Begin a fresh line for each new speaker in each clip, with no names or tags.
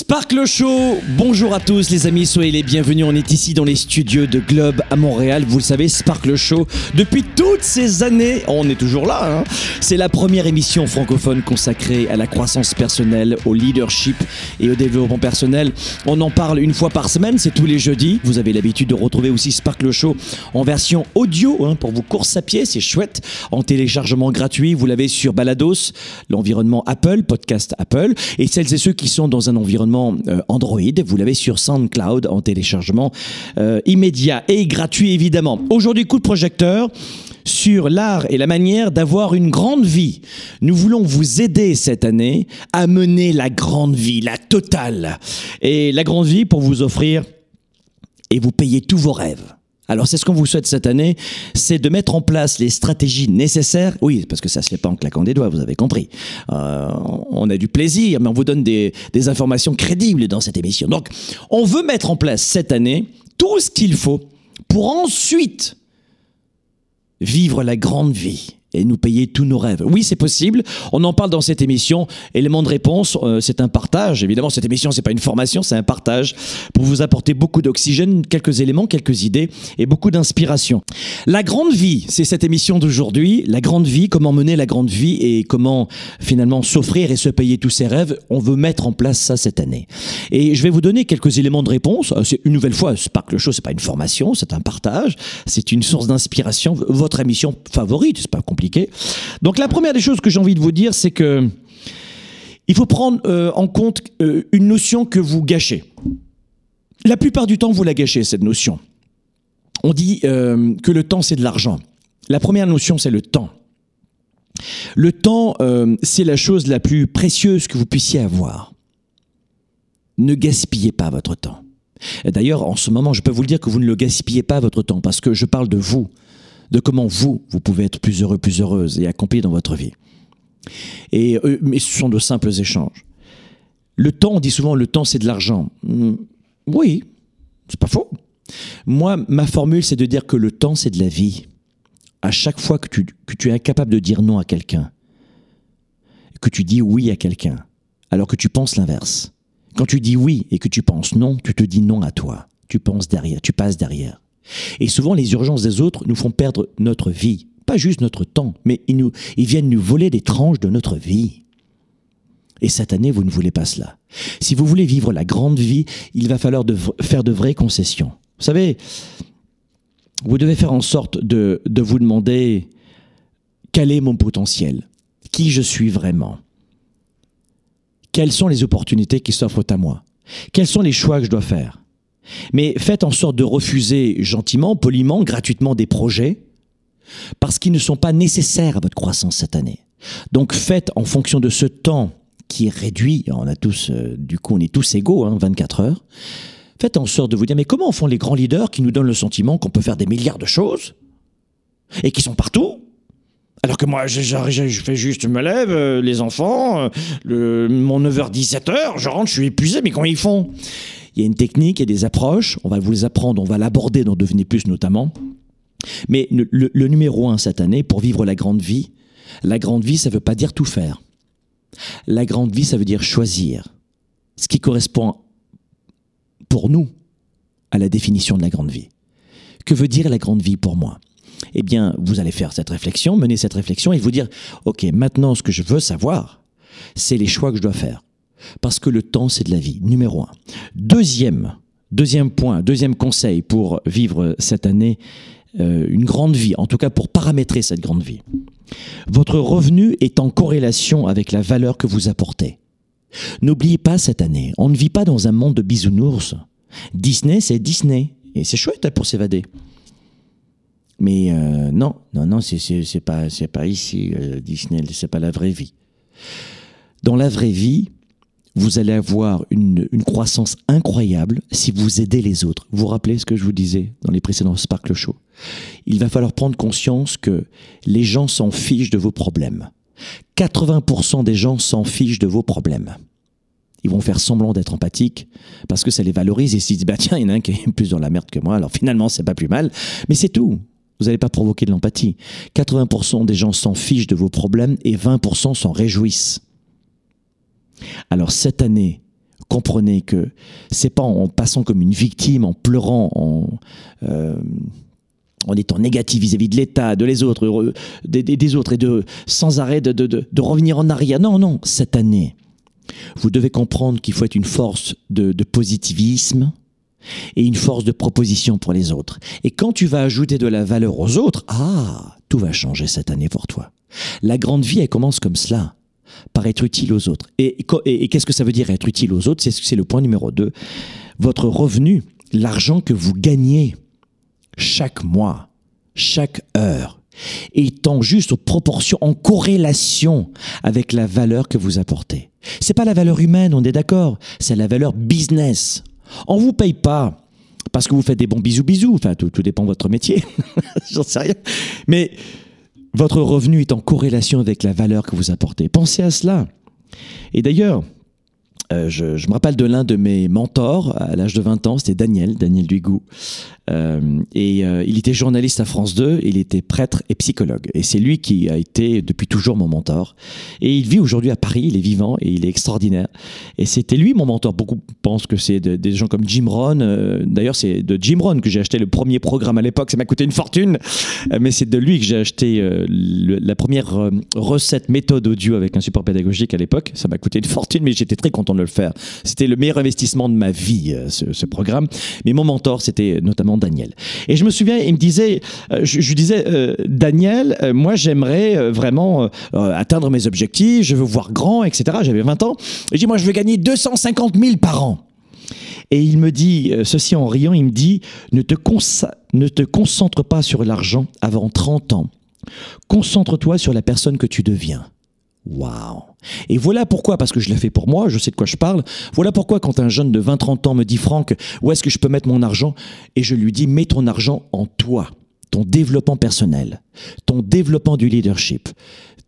Sparkle Show, bonjour à tous les amis, soyez les bienvenus. On est ici dans les studios de Globe à Montréal. Vous le savez, Sparkle Show, depuis toutes ces années, on est toujours là. Hein. C'est la première émission francophone consacrée à la croissance personnelle, au leadership et au développement personnel. On en parle une fois par semaine, c'est tous les jeudis. Vous avez l'habitude de retrouver aussi Sparkle Show en version audio hein, pour vos courses à pied, c'est chouette. En téléchargement gratuit, vous l'avez sur Balados, l'environnement Apple, podcast Apple. Et celles et ceux qui sont dans un environnement euh, Android. Vous l'avez sur SoundCloud en téléchargement euh, immédiat et gratuit évidemment. Aujourd'hui, coup de projecteur sur l'art et la manière d'avoir une grande vie. Nous voulons vous aider cette année à mener la grande vie, la totale. Et la grande vie pour vous offrir et vous payer tous vos rêves. Alors c'est ce qu'on vous souhaite cette année, c'est de mettre en place les stratégies nécessaires. Oui, parce que ça se fait pas en claquant des doigts, vous avez compris. Euh, on a du plaisir, mais on vous donne des, des informations crédibles dans cette émission. Donc on veut mettre en place cette année tout ce qu'il faut pour ensuite vivre la grande vie et nous payer tous nos rêves. Oui, c'est possible. On en parle dans cette émission. Élément de réponse, euh, c'est un partage. Évidemment, cette émission, c'est pas une formation, c'est un partage pour vous apporter beaucoup d'oxygène, quelques éléments, quelques idées et beaucoup d'inspiration. La grande vie, c'est cette émission d'aujourd'hui. La grande vie, comment mener la grande vie et comment finalement s'offrir et se payer tous ses rêves. On veut mettre en place ça cette année. Et je vais vous donner quelques éléments de réponse. Euh, une nouvelle fois, Sparkle Show, c'est pas une formation, c'est un partage. C'est une source d'inspiration. Votre émission favorite, c'est pas compliqué donc la première des choses que j'ai envie de vous dire, c'est que il faut prendre euh, en compte euh, une notion que vous gâchez. La plupart du temps, vous la gâchez, cette notion. On dit euh, que le temps, c'est de l'argent. La première notion, c'est le temps. Le temps, c'est la chose la plus précieuse que vous puissiez avoir. Ne gaspillez pas votre temps. D'ailleurs, en ce moment, je peux vous le dire que vous ne le gaspillez pas votre temps, parce que je parle de vous de comment vous, vous pouvez être plus heureux, plus heureuse et accompli dans votre vie. Et, euh, mais ce sont de simples échanges. Le temps, on dit souvent, le temps, c'est de l'argent. Hmm, oui, c'est pas faux. Moi, ma formule, c'est de dire que le temps, c'est de la vie. À chaque fois que tu, que tu es incapable de dire non à quelqu'un, que tu dis oui à quelqu'un, alors que tu penses l'inverse. Quand tu dis oui et que tu penses non, tu te dis non à toi. Tu penses derrière, tu passes derrière. Et souvent, les urgences des autres nous font perdre notre vie. Pas juste notre temps, mais ils, viennent nous voler des tranches de notre vie. Et cette année, vous ne voulez pas cela. Si vous voulez vivre la grande vie, il va falloir faire de vraies concessions. Vous savez, vous devez faire en sorte de vous demander quel est mon potentiel, qui je suis vraiment, quelles sont les opportunités qui s'offrent à moi, quels sont les choix que je dois faire? Mais faites en sorte de refuser gentiment, poliment, gratuitement des projets parce qu'ils ne sont pas nécessaires à votre croissance cette année. Donc faites en fonction de ce temps qui est réduit, on a tous, euh, du coup on est tous égaux, hein, 24 heures, faites en sorte de vous dire mais comment font les grands leaders qui nous donnent le sentiment qu'on peut faire des milliards de choses et qui sont partout? Alors que moi, je, fais juste, je me lève, euh, les enfants, euh, mon 9h, 17h, je rentre, je suis épuisé, mais comment ils font? Il y a une technique, il y a des approches, on va vous les apprendre, on va l'aborder dans Devenez Plus notamment. Mais le, numéro un cette année, pour vivre la grande vie, la grande vie, ça ne veut pas dire tout faire. La grande vie, ça veut dire choisir. Ce qui correspond pour nous à la définition de la grande vie. Que veut dire la grande vie pour moi? Eh bien, vous allez faire cette réflexion, mener cette réflexion et vous dire, OK, maintenant ce que je veux savoir, c'est les choix que je dois faire. Parce que le temps, c'est de la vie, numéro un. Deuxième, deuxième point, deuxième conseil pour vivre cette année euh, une grande vie, en tout cas pour paramétrer cette grande vie. Votre revenu est en corrélation avec la valeur que vous apportez. N'oubliez pas cette année, on ne vit pas dans un monde de bisounours. Disney, c'est Disney. Et c'est chouette hein, pour s'évader. Mais euh, non, non, non, c'est pas, pas ici, euh, Disney, c'est pas la vraie vie. Dans la vraie vie, vous allez avoir une, croissance incroyable si vous aidez les autres. Vous vous rappelez ce que je vous disais dans les précédents Sparkle Show? Il va falloir prendre conscience que les gens s'en fichent de vos problèmes. 80% des gens s'en fichent de vos problèmes. Ils vont faire semblant d'être empathiques parce que ça les valorise et s'ils disent bah tiens il y en a un qui est plus dans la merde que moi alors finalement c'est pas plus mal mais c'est tout vous n'allez pas provoquer de l'empathie 80% des gens s'en fichent de vos problèmes et 20% s'en réjouissent alors cette année, comprenez que c'est pas en passant comme une victime, en pleurant, en, euh, étant négatif vis-à-vis de l'État, de les autres, des, autres, et de sans arrêt de, revenir en arrière. Non, non, cette année, vous devez comprendre qu'il faut être une force de, de positivisme et une force de proposition pour les autres. Et quand tu vas ajouter de la valeur aux autres, ah, tout va changer cette année pour toi. La grande vie, elle commence comme cela par être utile aux autres. Et, qu'est-ce que ça veut dire être utile aux autres? C'est le point numéro 2. Votre revenu, l'argent que vous gagnez chaque mois, chaque heure, étant juste aux proportions, en corrélation avec la valeur que vous apportez. C'est pas la valeur humaine, on est d'accord, c'est la valeur business. On vous paye pas parce que vous faites des bons bisous bisous, enfin tout, tout dépend de votre métier, j'en sais rien. Mais votre revenu est en corrélation avec la valeur que vous apportez. Pensez à cela. Et d'ailleurs, euh, je, me rappelle de l'un de mes mentors à l'âge de 20 ans, c'était Daniel, Daniel Duigou. Euh, et euh, il était journaliste à France 2, il était prêtre et psychologue. Et c'est lui qui a été depuis toujours mon mentor. Et il vit aujourd'hui à Paris, il est vivant et il est extraordinaire. Et c'était lui mon mentor. Beaucoup pensent que c'est des gens comme Jim Rohn. D'ailleurs, c'est de Jim Rohn que j'ai acheté le premier programme à l'époque. Ça m'a coûté une fortune, mais c'est de lui que j'ai acheté la première recette méthode audio avec un support pédagogique à l'époque. Ça m'a coûté une fortune, mais j'étais très content le faire. C'était le meilleur investissement de ma vie, euh, ce, programme. Mais mon mentor, c'était notamment Daniel. Et je me souviens, il me disait, euh, je, lui disais, euh, Daniel, moi j'aimerais vraiment atteindre mes objectifs, je veux voir grand, etc. J'avais 20 ans. Et je dis, moi je veux gagner 250 000 par an. Et il me dit, ceci en riant, il me dit, ne te, ne te concentre pas sur l'argent avant 30 ans. Concentre-toi sur la personne que tu deviens. Waouh Et voilà pourquoi, parce que je l'ai fait pour moi, je sais de quoi je parle, voilà pourquoi quand un jeune de 20-30 ans me dit Franck, où est-ce que je peux mettre mon argent? Et je lui dis, mets ton argent en toi, ton développement personnel, ton développement du leadership,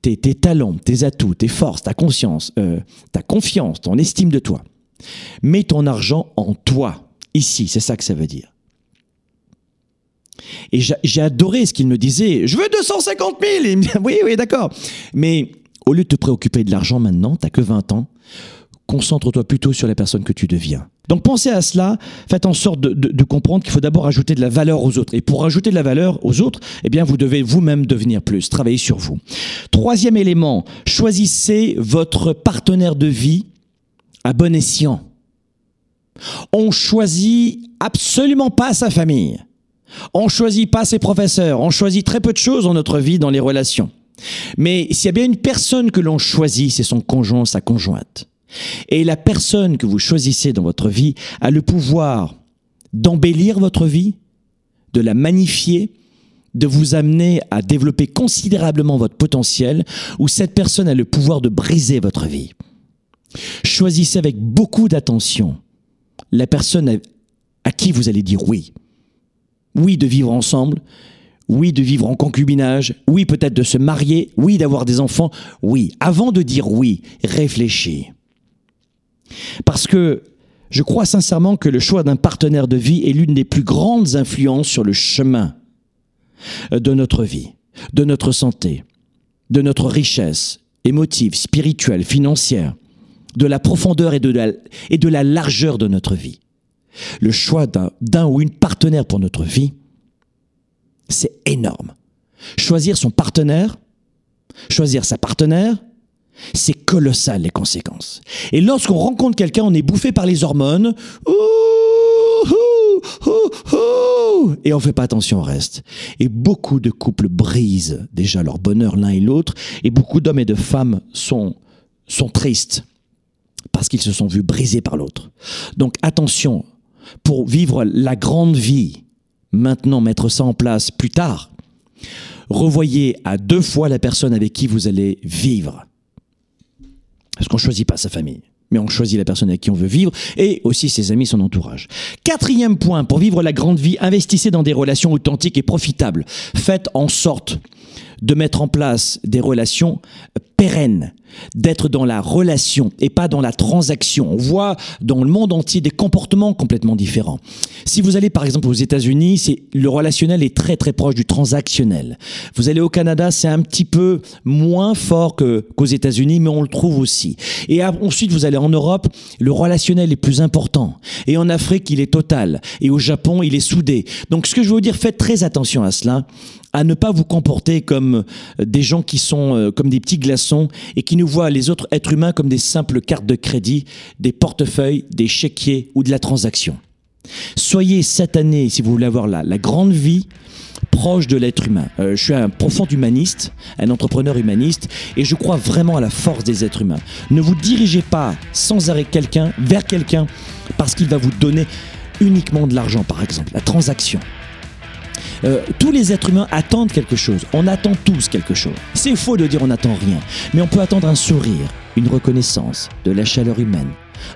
tes, talents, tes atouts, tes forces, ta conscience, euh, ta confiance, ton estime de toi. Mets ton argent en toi, ici, c'est ça que ça veut dire. Et j'ai adoré ce qu'il me disait. Je veux 250 000. il me dit, oui, oui, d'accord. Mais au lieu de te préoccuper de l'argent maintenant, t'as que 20 ans, concentre-toi plutôt sur la personne que tu deviens. Donc pensez à cela, faites en sorte de, comprendre qu'il faut d'abord ajouter de la valeur aux autres. Et pour ajouter de la valeur aux autres, eh bien vous devez vous-même devenir plus, travailler sur vous. Troisième élément, choisissez votre partenaire de vie à bon escient. On choisit absolument pas sa famille. On choisit pas ses professeurs. On choisit très peu de choses dans notre vie, dans les relations. Mais s'il y a bien une personne que l'on choisit, c'est son conjoint, sa conjointe. Et la personne que vous choisissez dans votre vie a le pouvoir d'embellir votre vie, de la magnifier, de vous amener à développer considérablement votre potentiel, ou cette personne a le pouvoir de briser votre vie. Choisissez avec beaucoup d'attention la personne à qui vous allez dire oui. Oui de vivre ensemble, oui de vivre en concubinage, oui peut-être de se marier, oui d'avoir des enfants, oui. Avant de dire oui, réfléchis. Parce que je crois sincèrement que le choix d'un partenaire de vie est l'une des plus grandes influences sur le chemin de notre vie, de notre santé, de notre richesse émotive, spirituelle, financière, de la profondeur et de la, et de la largeur de notre vie. Le choix d'un ou une partenaire pour notre vie c'est énorme. Choisir son partenaire, choisir sa partenaire, c'est colossal les conséquences. Et lorsqu'on rencontre quelqu'un, on est bouffé par les hormones. et on fait pas attention au reste. Et beaucoup de couples brisent déjà leur bonheur l'un et l'autre. Et beaucoup d'hommes et de femmes sont, sont tristes parce qu'ils se sont vus brisés par l'autre. Donc attention, pour vivre la grande vie, maintenant mettre ça en place plus tard. Revoyez à deux fois la personne avec qui vous allez vivre. Parce qu'on ne choisit pas sa famille, mais on choisit la personne avec qui on veut vivre et aussi ses amis, son entourage. Quatrième point, pour vivre la grande vie, investissez dans des relations authentiques et profitables. Faites en sorte de mettre en place des relations pérennes, d'être dans la relation et pas dans la transaction. On voit dans le monde entier des comportements complètement différents. Si vous allez par exemple aux États-Unis, c'est le relationnel est très très proche du transactionnel. Vous allez au Canada, c'est un petit peu moins fort qu'aux États-Unis, mais on le trouve aussi. Et ensuite vous allez en Europe, le relationnel est plus important. Et en Afrique, il est total. Et au Japon, il est soudé. Donc ce que je veux vous dire, faites très attention à cela à ne pas vous comporter comme euh, des gens qui sont euh, comme des petits glaçons et qui nous voient les autres êtres humains comme des simples cartes de crédit, des portefeuilles, des chéquiers ou de la transaction. Soyez cette année, si vous voulez avoir la, la grande vie, proche de l'être humain. Euh, je suis un profond humaniste, un entrepreneur humaniste, et je crois vraiment à la force des êtres humains. Ne vous dirigez pas sans arrêt quelqu'un vers quelqu'un parce qu'il va vous donner uniquement de l'argent, par exemple, la transaction. Euh, tous les êtres humains attendent quelque chose. On attend tous quelque chose. C'est faux de dire on n'attend rien. Mais on peut attendre un sourire, une reconnaissance, de la chaleur humaine,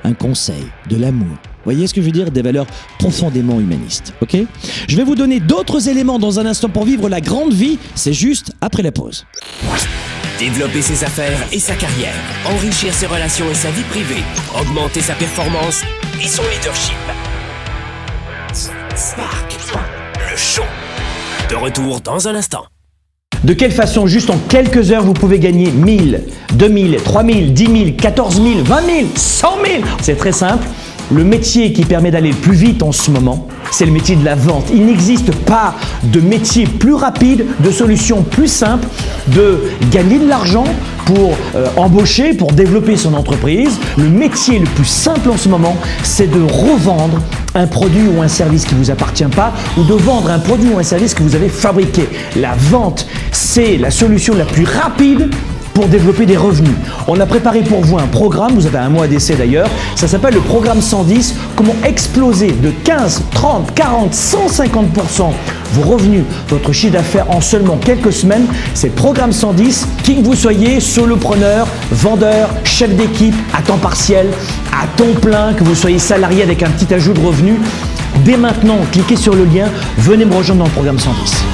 un conseil, de l'amour. Voyez ce que je veux dire? Des valeurs profondément humanistes. Ok? Je vais vous donner d'autres éléments dans un instant pour vivre la grande vie. C'est juste après la pause.
Développer ses affaires et sa carrière, enrichir ses relations et sa vie privée, augmenter sa performance et son leadership. Spark, De retour dans un instant.
De quelle façon, juste en quelques heures, vous pouvez gagner 1000, 2000, 3000, 10 000, 14 000, 20 000, 100 000 C'est très simple. Le métier qui permet d'aller le plus vite en ce moment, c'est le métier de la vente. Il n'existe pas de métier plus rapide, de solution plus simple de gagner de l'argent pour euh, embaucher, pour développer son entreprise. Le métier le plus simple en ce moment, c'est de revendre un produit ou un service qui ne vous appartient pas ou de vendre un produit ou un service que vous avez fabriqué. La vente, c'est la solution la plus rapide pour développer des revenus. On a préparé pour vous un programme, vous avez un mois d'essai d'ailleurs, ça s'appelle le programme 110, comment exploser de 15, 30, 40, 150% vos revenus, votre chiffre d'affaires en seulement quelques semaines. C'est le programme 110, qui que vous soyez, solopreneur, vendeur, chef d'équipe, à temps partiel, à temps plein, que vous soyez salarié avec un petit ajout de revenus. Dès maintenant, cliquez sur le lien, venez me rejoindre dans le programme 110.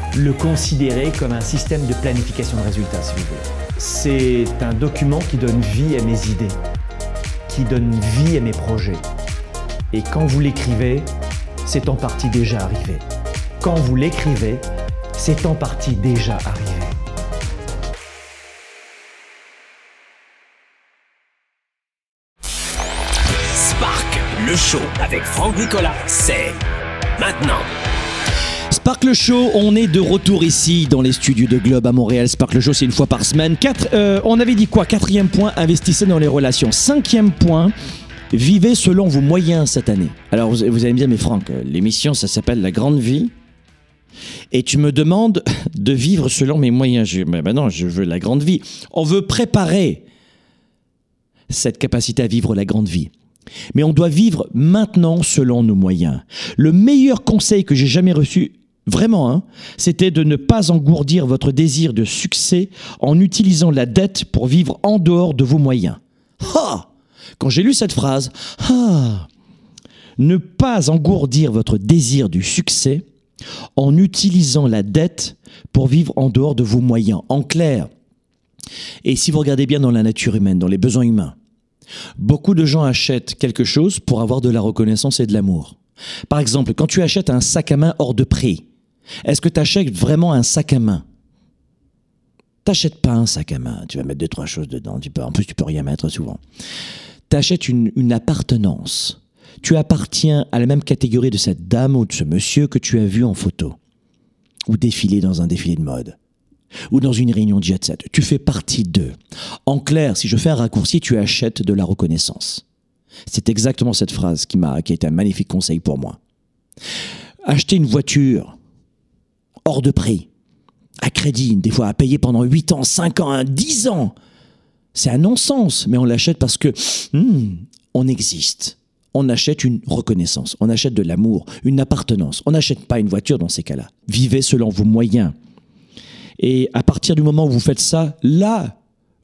le considérer comme un système de planification de résultats, si. C'est un document qui donne vie à mes idées, qui donne vie à mes projets. Et quand vous l'écrivez, c'est en partie déjà arrivé. Quand vous l'écrivez, c'est en partie déjà arrivé.
Spark, le show avec Franck Nicolas, c'est maintenant.
Sparkle Show, on est de retour ici dans les studios de Globe à Montréal. Sparkle Show, c'est une fois par semaine. Quatre, euh, on avait dit quoi? Quatrième point, investissez dans les relations. Cinquième point, vivez selon vos moyens cette année. Alors vous, allez me dire, mais Franck, euh, l'émission, ça s'appelle La Grande Vie? Et tu me demandes de vivre selon mes moyens. Je, mais ben non, je veux la grande vie. On veut préparer cette capacité à vivre la grande vie. Mais on doit vivre maintenant selon nos moyens. Le meilleur conseil que j'ai jamais reçu, vraiment, hein, c'était de ne pas engourdir votre désir de succès en utilisant la dette pour vivre en dehors de vos moyens. Ha Quand j'ai lu cette phrase, ah Ne pas engourdir votre désir du succès en utilisant la dette pour vivre en dehors de vos moyens. En clair, et si vous regardez bien dans la nature humaine, dans les besoins humains, Beaucoup de gens achètent quelque chose pour avoir de la reconnaissance et de l'amour. Par exemple, quand tu achètes un sac à main hors de prix, est-ce que tu achètes vraiment un sac à main? T'achètes pas un sac à main, tu vas mettre deux, trois choses dedans. Tu peux, en plus, tu peux rien mettre souvent. T'achètes une, une appartenance. Tu appartiens à la même catégorie de cette dame ou de ce monsieur que tu as vu en photo. Ou défiler dans un défilé de mode. Ou dans une réunion de jet set. Tu fais partie d'eux. En clair, si je fais un raccourci, tu achètes de la reconnaissance. C'est exactement cette phrase qui m'a, qui a été un magnifique conseil pour moi. Acheter une voiture hors de prix, à crédit, des fois à payer pendant 8 ans, 5 ans, 10 ans, c'est un non-sens, mais on l'achète parce que hmm, on existe. On achète une reconnaissance, on achète de l'amour, une appartenance. On n'achète pas une voiture dans ces cas-là. Vivez selon vos moyens. Et à partir du moment où vous faites ça, là,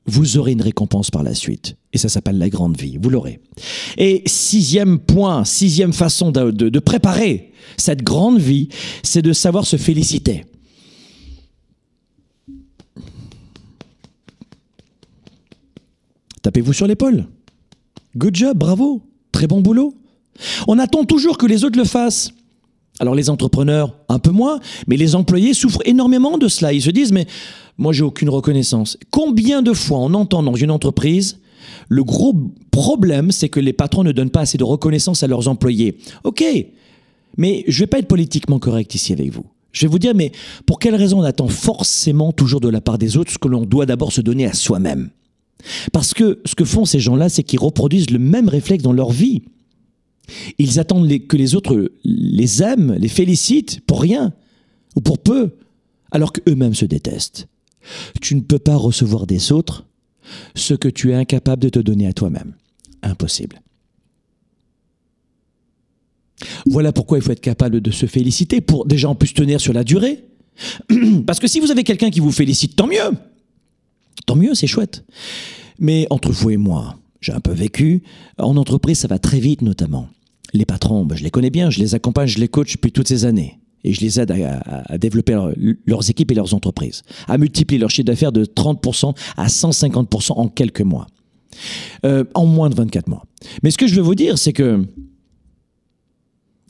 vous aurez une récompense par la suite. Et ça s'appelle la grande vie. Vous l'aurez. Et sixième point, sixième façon de, préparer cette grande vie, c'est de savoir se féliciter. Tapez-vous sur l'épaule. Good job, bravo. Très bon boulot. On attend toujours que les autres le fassent. Alors les entrepreneurs, un peu moins, mais les employés souffrent énormément de cela. Ils se disent, mais moi j'ai aucune reconnaissance. Combien de fois on entend dans une entreprise, le gros problème, c'est que les patrons ne donnent pas assez de reconnaissance à leurs employés. Ok, mais je vais pas être politiquement correct ici avec vous. Je vais vous dire, mais pour quelle raison on attend forcément toujours de la part des autres ce que l'on doit d'abord se donner à soi-même? Parce que ce que font ces gens-là, c'est qu'ils reproduisent le même réflexe dans leur vie. Ils attendent que les autres les aiment, les félicitent pour rien ou pour peu, alors qu'eux-mêmes se détestent. Tu ne peux pas recevoir des autres ce que tu es incapable de te donner à toi-même. Impossible. Voilà pourquoi il faut être capable de se féliciter pour déjà en plus tenir sur la durée. Parce que si vous avez quelqu'un qui vous félicite, tant mieux. Tant mieux, c'est chouette. Mais entre vous et moi, j'ai un peu vécu. En entreprise, ça va très vite notamment. Les patrons, ben, je les connais bien, je les accompagne, je les coach depuis toutes ces années. Et je les aide à, développer leur, leurs équipes et leurs entreprises, à multiplier leur chiffre d'affaires de 30% à 150% en quelques mois. Euh, en moins de 24 mois. Mais ce que je veux vous dire, c'est que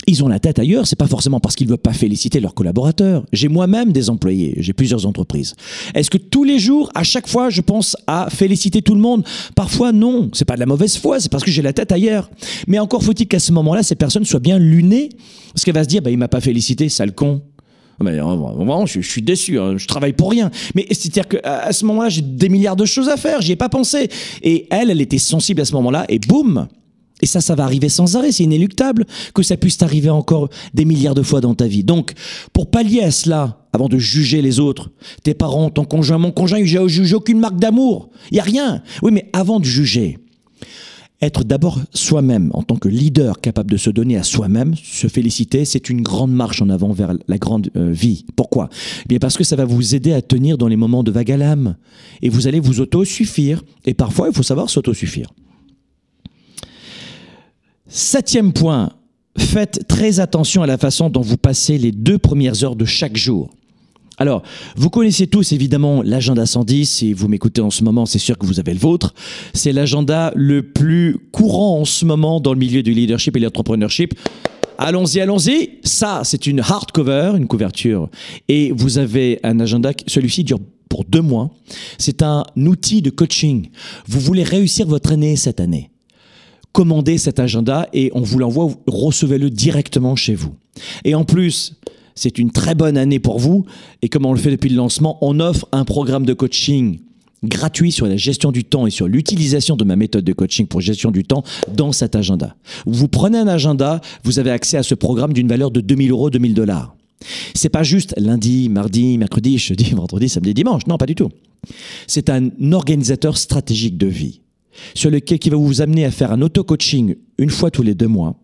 ils ont la tête ailleurs, c'est pas forcément parce qu'ils ne veulent pas féliciter leurs collaborateurs. J'ai moi-même des employés, j'ai plusieurs entreprises. Est-ce que tous les jours, à chaque fois, je pense à féliciter tout le monde? Parfois, non. C'est pas de la mauvaise foi, c'est parce que j'ai la tête ailleurs. Mais encore faut-il qu'à ce moment-là, ces personnes soient bien lunées, parce qu'elle va se dire, bah, il m'a pas félicité, sale con. Mais vraiment, je, je suis déçu. Hein, je travaille pour rien. Mais c'est-à-dire qu'à ce moment-là, j'ai des milliards de choses à faire. J'y ai pas pensé. Et elle, elle était sensible à ce moment-là. Et boum, et ça, ça va arriver sans arrêt, c'est inéluctable que ça puisse t'arriver encore des milliards de fois dans ta vie. Donc, pour pallier à cela, avant de juger les autres, tes parents, ton conjoint, mon conjoint, j'ai jugé aucune marque d'amour. Il n'y a rien. Oui, mais avant de juger, être d'abord soi-même en tant que leader capable de se donner à soi-même, se féliciter, c'est une grande marche en avant vers la grande euh, vie. Pourquoi? Eh Bien parce que ça va vous aider à tenir dans les moments de vague à l'âme et vous allez vous auto-suffire. Et parfois, il faut savoir s'auto-suffire. Septième point, faites très attention à la façon dont vous passez les deux premières heures de chaque jour. Alors, vous connaissez tous évidemment l'agenda 110, si vous m'écoutez en ce moment, c'est sûr que vous avez le vôtre. C'est l'agenda le plus courant en ce moment dans le milieu du leadership et l'entrepreneurship. Allons-y, allons-y. Ça, c'est une hardcover, une couverture. Et vous avez un agenda, celui-ci dure pour deux mois. C'est un outil de coaching. Vous voulez réussir votre année cette année commandez cet agenda et on vous l'envoie, recevez-le directement chez vous. Et en plus, c'est une très bonne année pour vous et comme on le fait depuis le lancement, on offre un programme de coaching gratuit sur la gestion du temps et sur l'utilisation de ma méthode de coaching pour gestion du temps dans cet agenda. Vous prenez un agenda, vous avez accès à ce programme d'une valeur de 2000 euros, 2000 dollars. C'est pas juste lundi, mardi, mercredi, jeudi, vendredi, samedi, dimanche. Non, pas du tout. C'est un organisateur stratégique de vie sur lequel qui va vous amener à faire un auto-coaching une fois tous les deux mois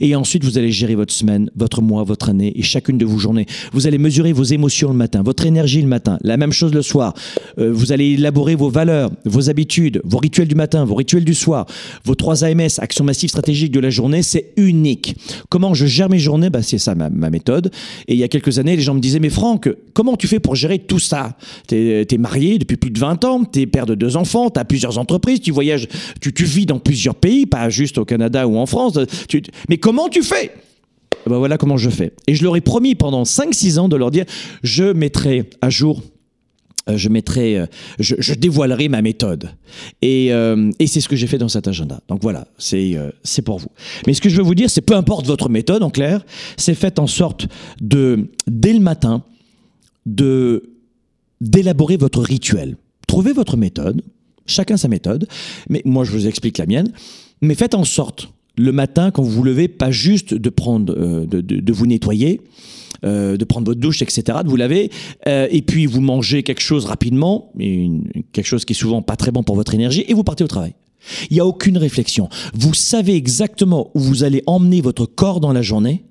et ensuite, vous allez gérer votre semaine, votre mois, votre année et chacune de vos journées. Vous allez mesurer vos émotions le matin, votre énergie le matin, la même chose le soir. Euh, vous allez élaborer vos valeurs, vos habitudes, vos rituels du matin, vos rituels du soir, vos trois AMS, actions massives stratégiques de la journée. C'est unique. Comment je gère mes journées? Bah, C'est ça ma, méthode. Et il y a quelques années, les gens me disaient, mais Franck, comment tu fais pour gérer tout ça? Tu es, marié depuis plus de 20 ans, tu es père de deux enfants, tu as plusieurs entreprises, tu voyages, tu, vis dans plusieurs pays, pas juste au Canada ou en France. Mais comment tu fais? Ben voilà comment je fais. Et je leur ai promis pendant 5-6 ans de leur dire, je mettrai à jour euh, je mettrai, euh, je, dévoilerai ma méthode. Et, euh, et c'est ce que j'ai fait dans cet agenda. Donc voilà, c'est c'est pour vous. Mais ce que je veux vous dire, c'est peu importe votre méthode, en clair, c'est faites en sorte de, dès le matin, de d'élaborer votre rituel. Trouvez votre méthode, chacun sa méthode, mais moi je vous explique la mienne, mais faites en sorte, le matin, quand vous vous levez, pas juste de prendre, euh, de, vous nettoyer, euh, de prendre votre douche, etc., de vous laver, euh, et puis vous mangez quelque chose rapidement, quelque chose qui est souvent pas très bon pour votre énergie, et vous partez au travail. Il n'y a aucune réflexion. Vous savez exactement où vous allez emmener votre corps dans la journée,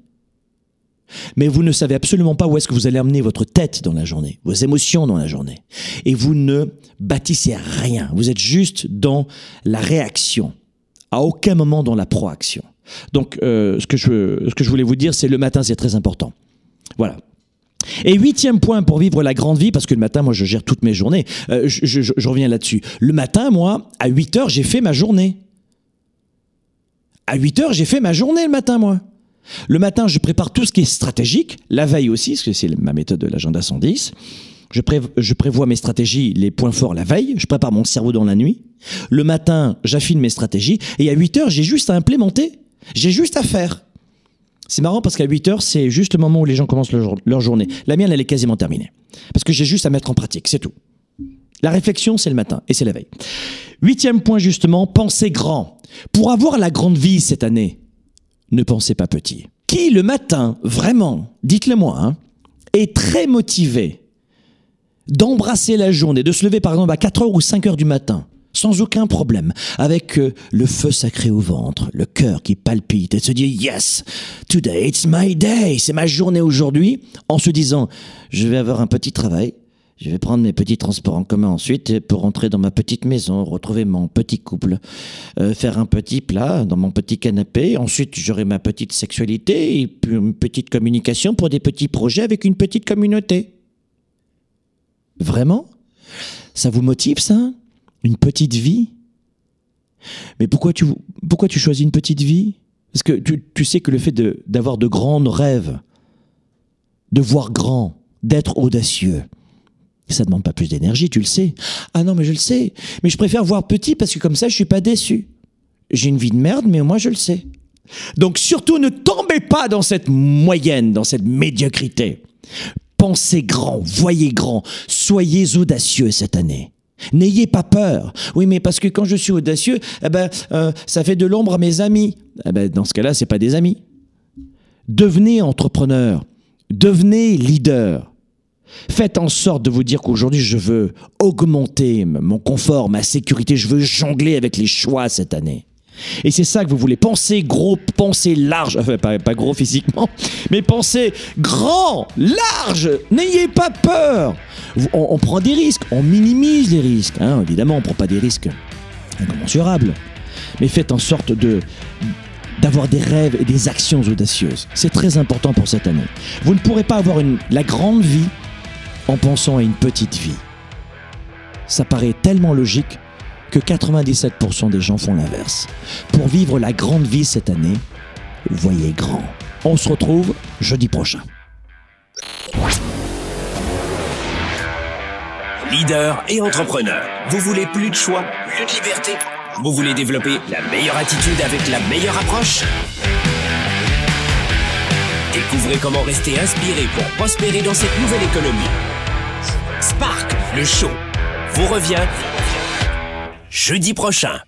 mais vous ne savez absolument pas où est-ce que vous allez emmener votre tête dans la journée, vos émotions dans la journée. Et vous ne bâtissez rien. Vous êtes juste dans la réaction, à aucun moment dans la proaction. Donc, euh, ce, que je, ce que je voulais vous dire, c'est le matin, c'est très important. Voilà. Et huitième point pour vivre la grande vie, parce que le matin, moi, je gère toutes mes journées. Euh, je, reviens là-dessus. Le matin, moi, à 8 heures, j'ai fait ma journée. À 8 heures, j'ai fait ma journée le matin, moi. Le matin, je prépare tout ce qui est stratégique, la veille aussi, parce que c'est ma méthode de l'agenda 110. Je, pré- je prévois mes stratégies, les points forts la veille, je prépare mon cerveau dans la nuit. Le matin, j'affine mes stratégies, et à 8 heures, j'ai juste à implémenter. J'ai juste à faire. C'est marrant parce qu'à 8 heures, c'est juste le moment où les gens commencent leur, jour- leur journée. La mienne, elle est quasiment terminée. Parce que j'ai juste à mettre en pratique, c'est tout. La réflexion, c'est le matin et c'est la veille. Huitième point, justement, pensez grand. Pour avoir la grande vie cette année, ne pensez pas petit. Qui, le matin, vraiment, dites-le moi, hein, est très motivé d'embrasser la journée, de se lever par exemple à 4 heures ou 5 heures du matin, sans aucun problème, avec euh, le feu sacré au ventre, le cœur qui palpite, et se dire Yes, today it's my day, c'est ma journée aujourd'hui, en se disant Je vais avoir un petit travail, je vais prendre mes petits transports en commun ensuite pour rentrer dans ma petite maison, retrouver mon petit couple, euh, faire un petit plat dans mon petit canapé. Ensuite, j'aurai ma petite sexualité et une petite communication pour des petits projets avec une petite communauté. Vraiment? Ça vous motive ça? Une petite vie Mais pourquoi tu, pourquoi tu choisis une petite vie? Parce que tu, tu sais que le fait d'avoir de, grands rêves, de voir grand, d'être audacieux, ça demande pas plus d'énergie, tu le sais. Ah non, mais je le sais. Mais je préfère voir petit parce que comme ça, je suis pas déçu. J'ai une vie de merde, mais moi, je le sais. Donc surtout, ne tombez pas dans cette moyenne, dans cette médiocrité. Pensez grand, voyez grand, soyez audacieux cette année. N'ayez pas peur. Oui, mais parce que quand je suis audacieux, eh ben, euh, ça fait de l'ombre à mes amis. Eh ben, dans ce cas-là, c'est pas des amis. Devenez entrepreneur, devenez leader. Faites en sorte de vous dire qu'aujourd'hui, je veux augmenter mon confort, ma sécurité, je veux jongler avec les choix cette année. Et c'est ça que vous voulez. Pensez gros, pensez large. Enfin, pas, gros physiquement, mais pensez grand, large. N'ayez pas peur. On, prend des risques, on minimise les risques. hein. Évidemment, on ne prend pas des risques incommensurables. Mais faites en sorte de d'avoir des rêves et des actions audacieuses. C'est très important pour cette année. Vous ne pourrez pas avoir la grande vie en pensant à une petite vie. Ça paraît tellement logique que 97% des gens font l'inverse. Pour vivre la grande vie cette année, voyez grand. On se retrouve jeudi prochain.
Leader et entrepreneur, vous voulez plus de choix, plus de liberté? Vous voulez développer la meilleure attitude avec la meilleure approche? Découvrez comment rester inspiré pour prospérer dans cette nouvelle économie. Spark, le show, vous revient jeudi prochain.